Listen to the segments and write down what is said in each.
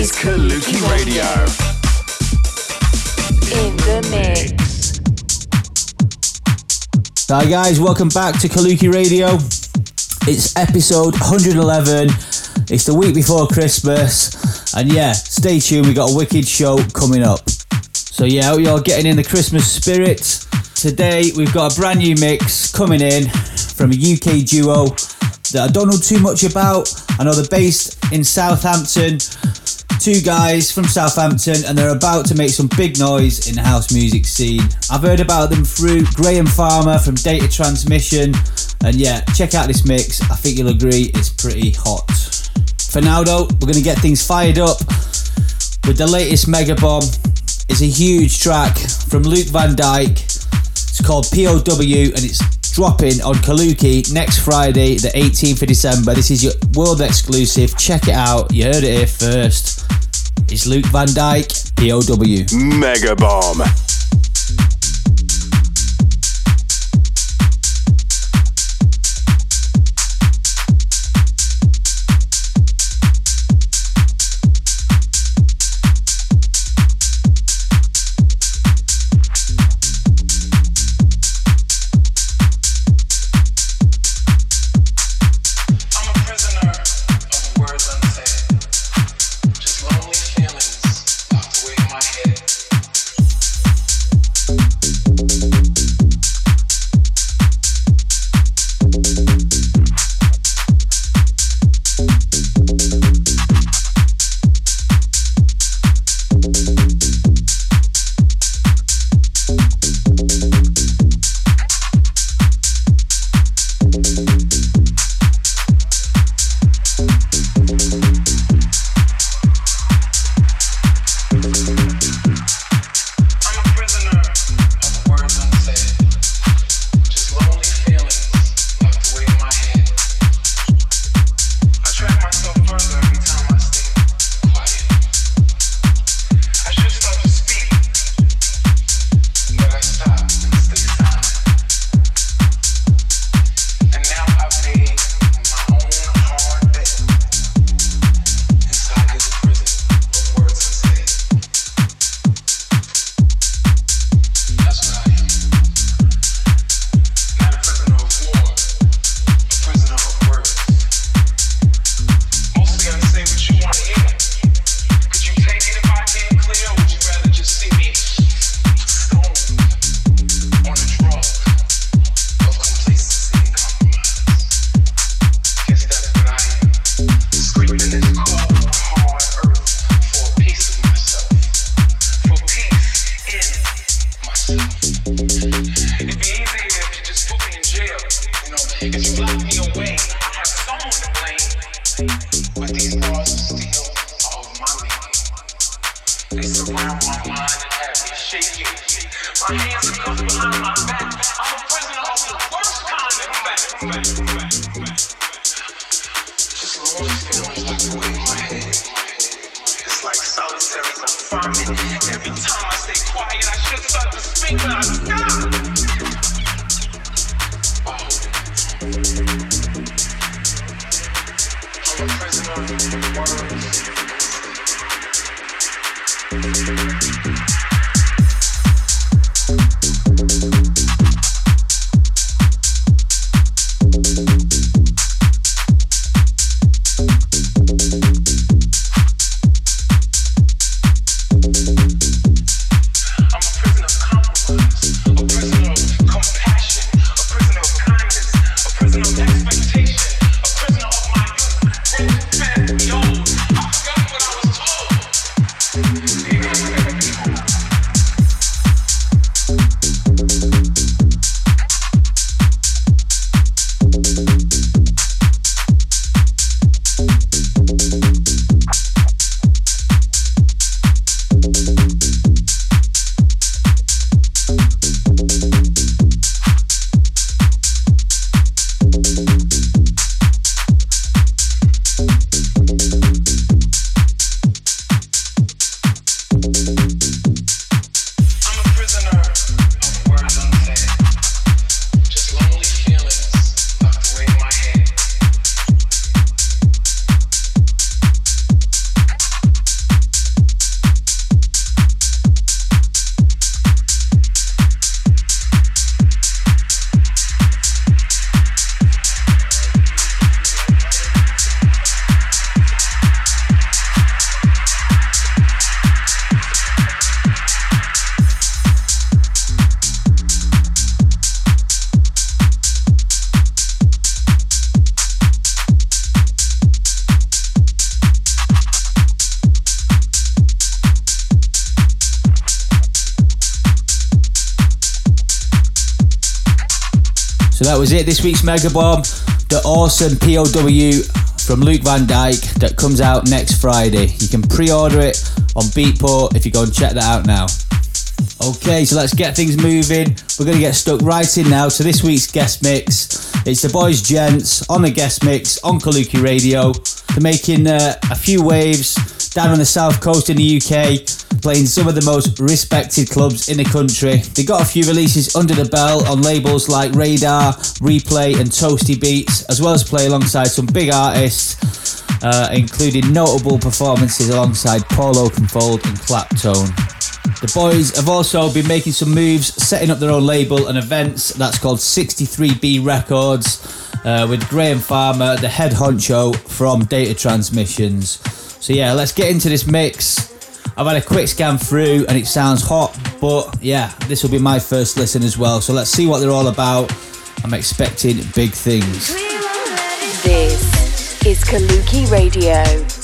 is Kaluki Radio. in the mix. Hi guys, welcome back to Kaluki Radio. It's episode 111. It's the week before Christmas, and yeah, stay tuned. We got a wicked show coming up. So yeah, hope you're getting in the Christmas spirit. Today we've got a brand new mix coming in from a UK duo that I don't know too much about. I know they're based in Southampton. Two guys from Southampton, and they're about to make some big noise in the house music scene. I've heard about them through Graham Farmer from Data Transmission, and yeah, check out this mix. I think you'll agree it's pretty hot. For now, though, we're gonna get things fired up with the latest Mega Bomb. It's a huge track from Luke Van Dyke. It's called POW, and it's dropping on Kaluki next Friday, the 18th of December. This is your world exclusive. Check it out. You heard it here first. It's Luke Van Dyke, POW. Mega Bomb. Every time I stay quiet, I should start to speak, but I stop. Was it. This week's Mega Bomb, the awesome POW from Luke Van Dyke that comes out next Friday. You can pre-order it on Beatport if you go and check that out now. Okay, so let's get things moving. We're going to get stuck right in now to this week's guest mix. It's the boys Gents on the guest mix on Kaluki Radio. They're making uh, a few waves down on the south coast in the UK, playing some of the most respected clubs in the country. They got a few releases under the belt on labels like Radar, Replay, and Toasty Beats, as well as play alongside some big artists, uh, including notable performances alongside Paul Oakenfold and Claptone. The boys have also been making some moves, setting up their own label and events. That's called 63B Records uh, with Graham Farmer, the head honcho from Data Transmissions. So, yeah, let's get into this mix. I've had a quick scan through and it sounds hot, but yeah, this will be my first listen as well. So, let's see what they're all about. I'm expecting big things. This is Kaluki Radio.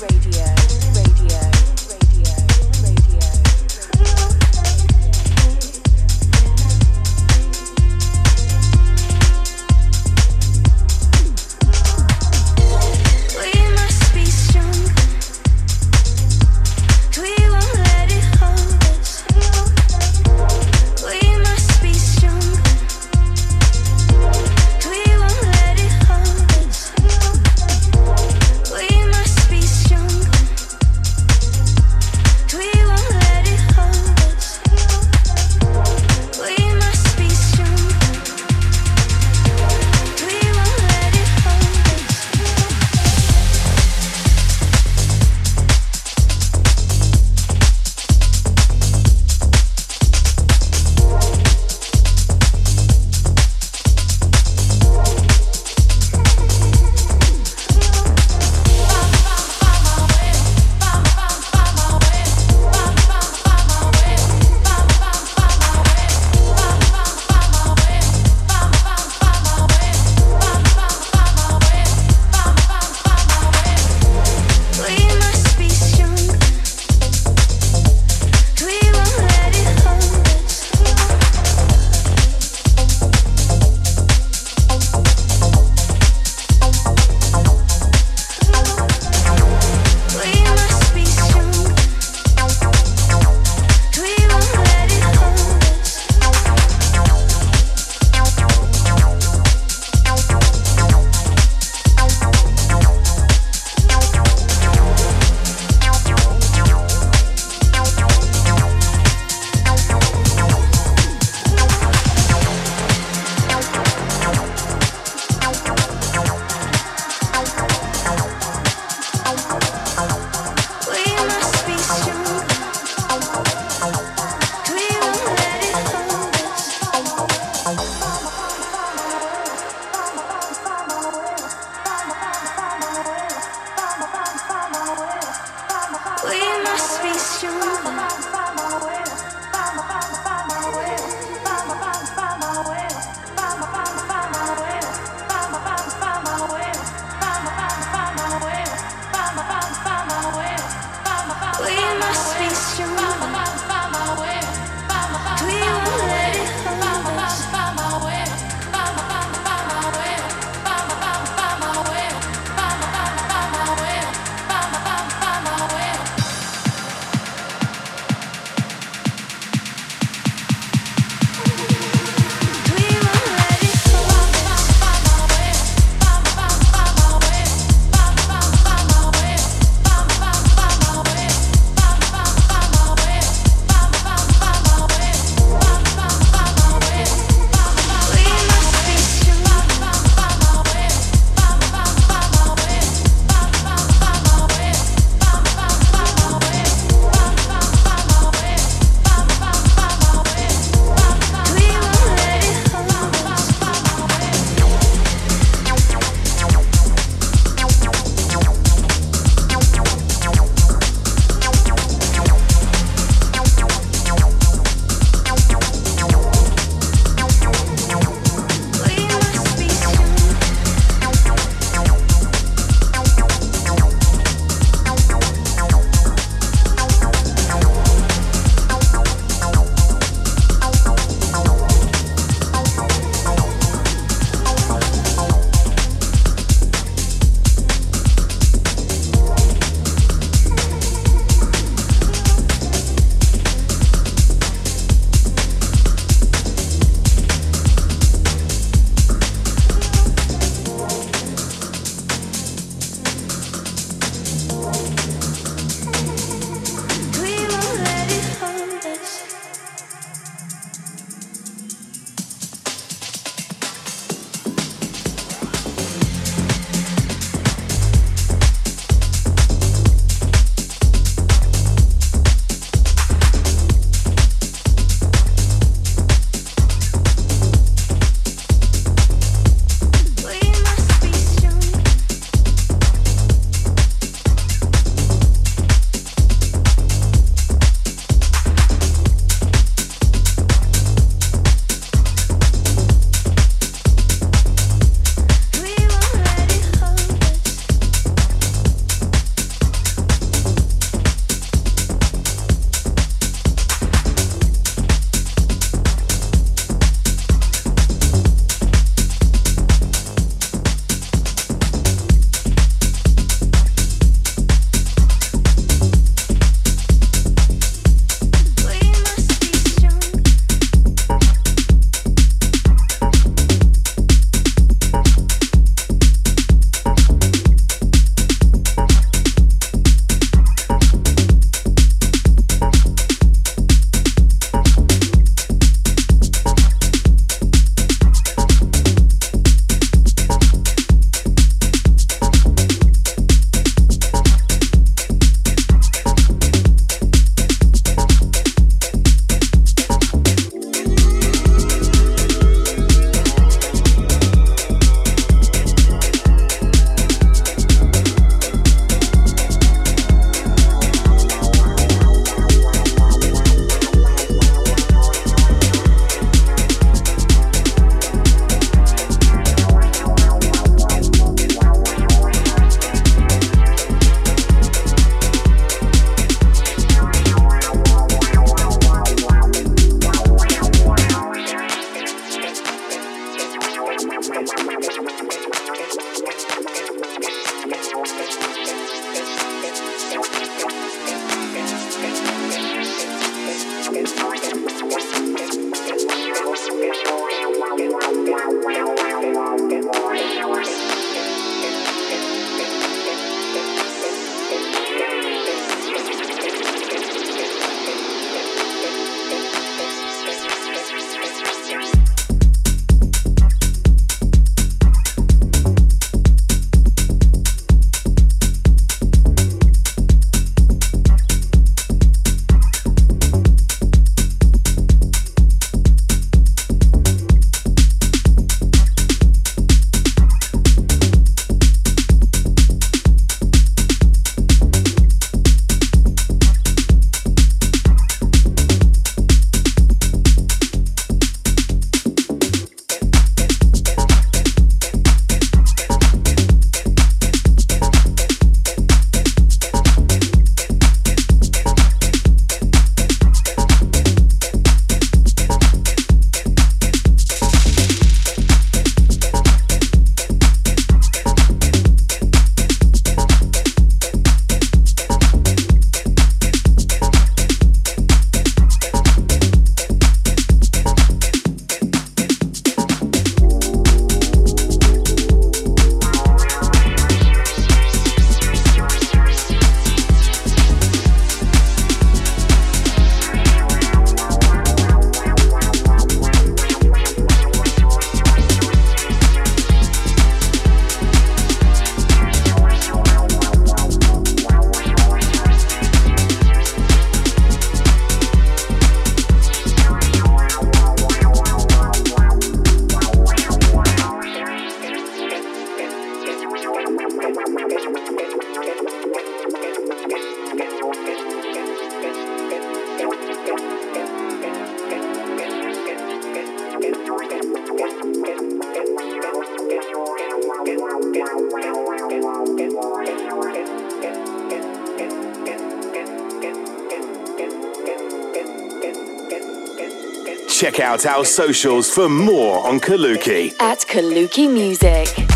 check out our socials for more on Kaluki. At Kaluki Music.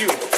you.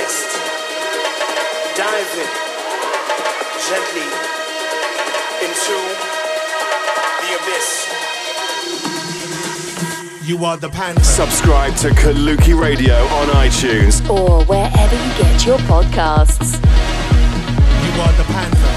Next, diving gently into the abyss. You are the. Subscribe to Kaluki Radio on iTunes or wherever you get your podcasts. You are the panther.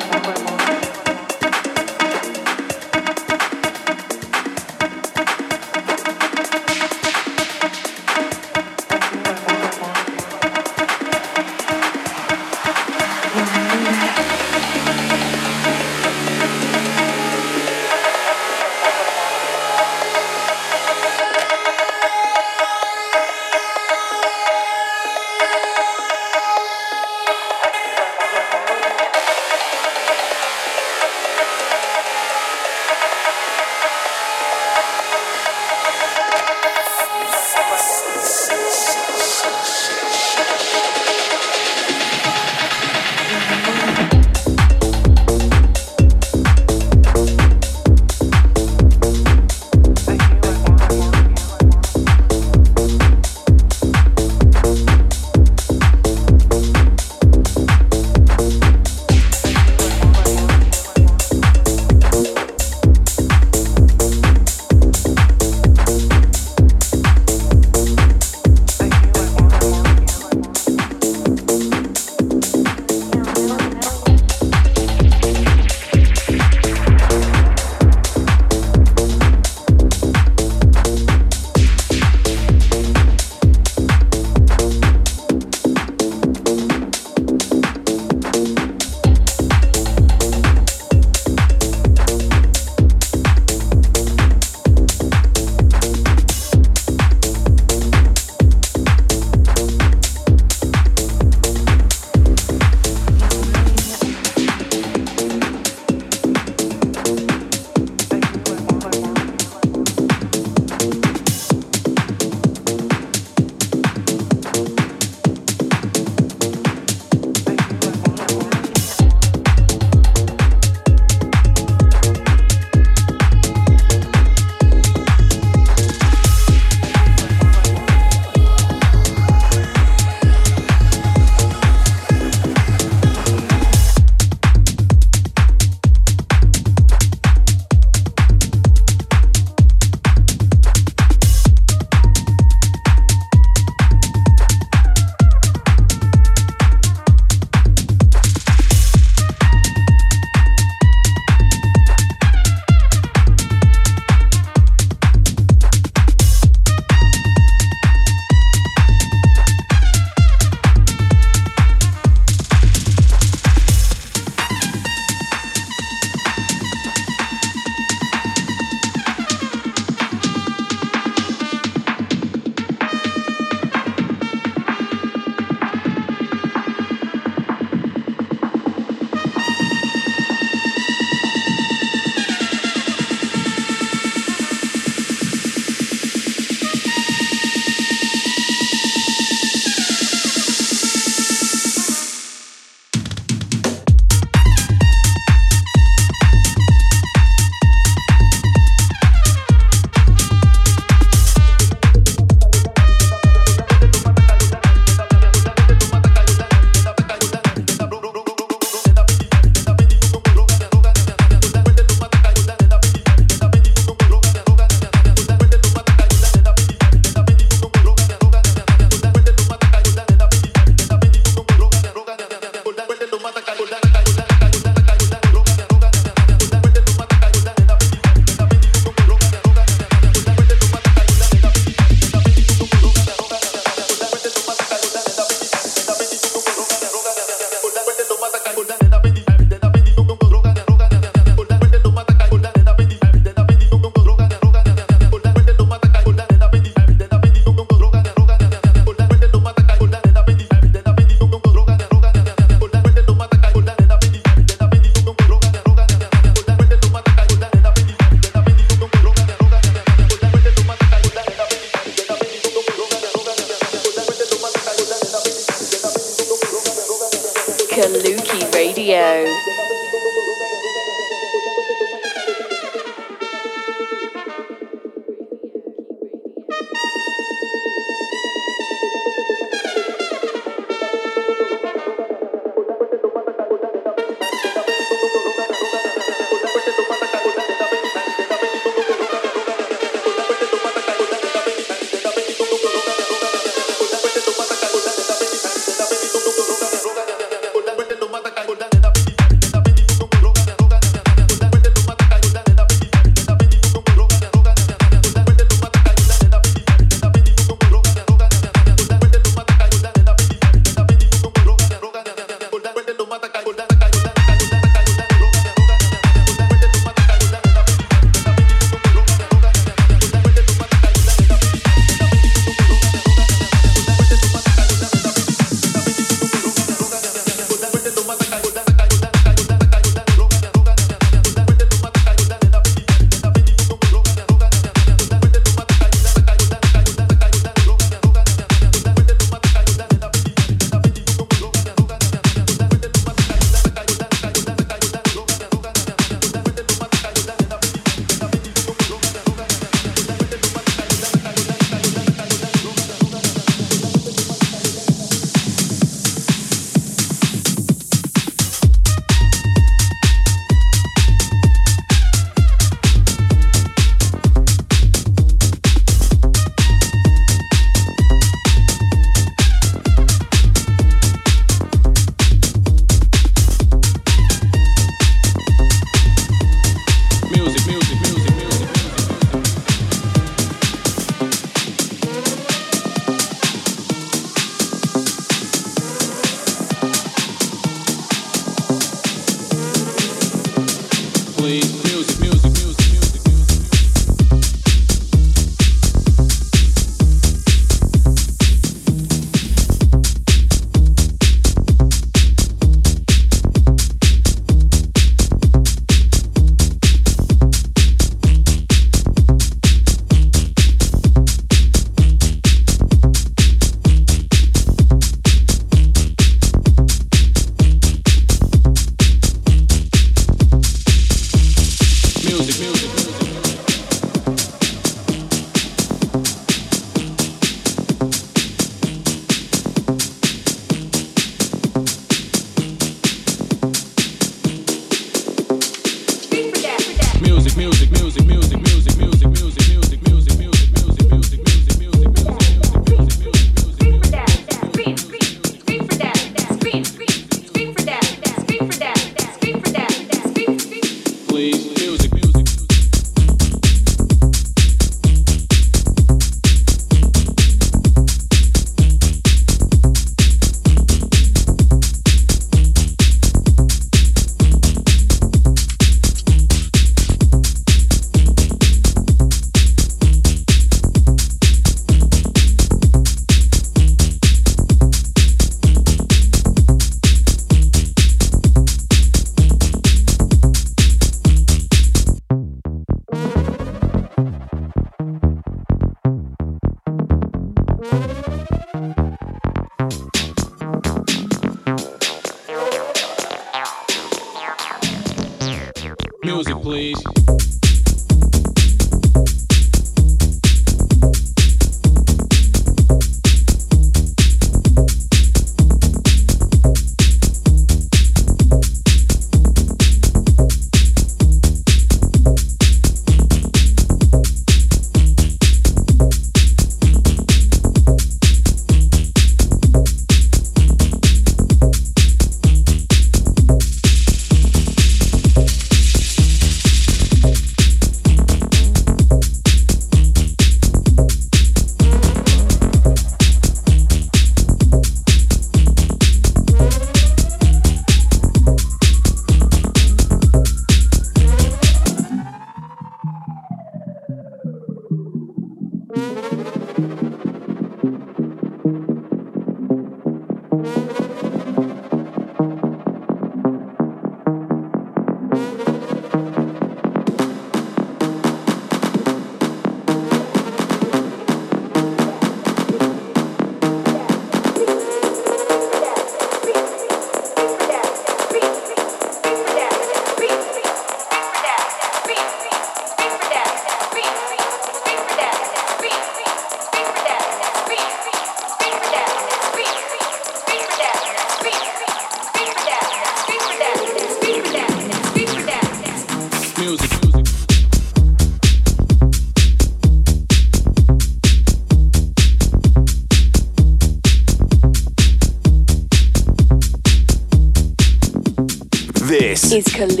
Is Kaluki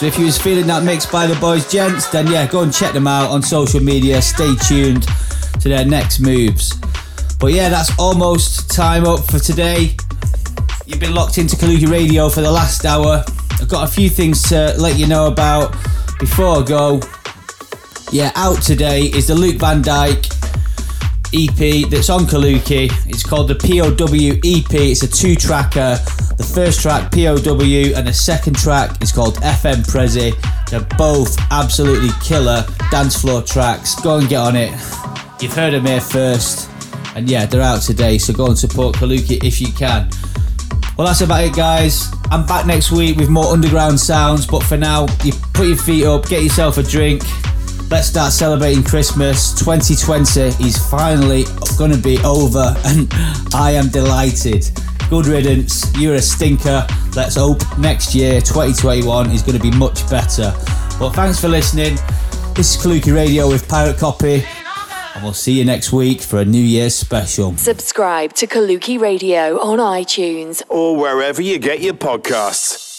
So if you was feeling that mix by the boys gents, then yeah, go and check them out on social media. Stay tuned to their next moves. But yeah, that's almost time up for today. You've been locked into Kaluki Radio for the last hour. I've got a few things to let you know about before I go. Yeah, out today is the Luke Van Dyke EP that's on Kaluki. It's called the POW EP. It's a two tracker. First track, POW, and the second track is called FM Prezi. They're both absolutely killer dance floor tracks. Go and get on it. You've heard them here first. And yeah, they're out today, so go and support Kaluki if you can. Well, that's about it, guys. I'm back next week with more underground sounds, but for now, you put your feet up, get yourself a drink. Let's start celebrating Christmas. 2020 is finally going to be over, and I am delighted. Good riddance. You're a stinker. Let's hope next year, 2021, is going to be much better. Well, thanks for listening. This is Kaluki Radio with Pirate Copy, and we'll see you next week for a New Year's special. Subscribe to Kaluki Radio on iTunes Or wherever you get your podcasts.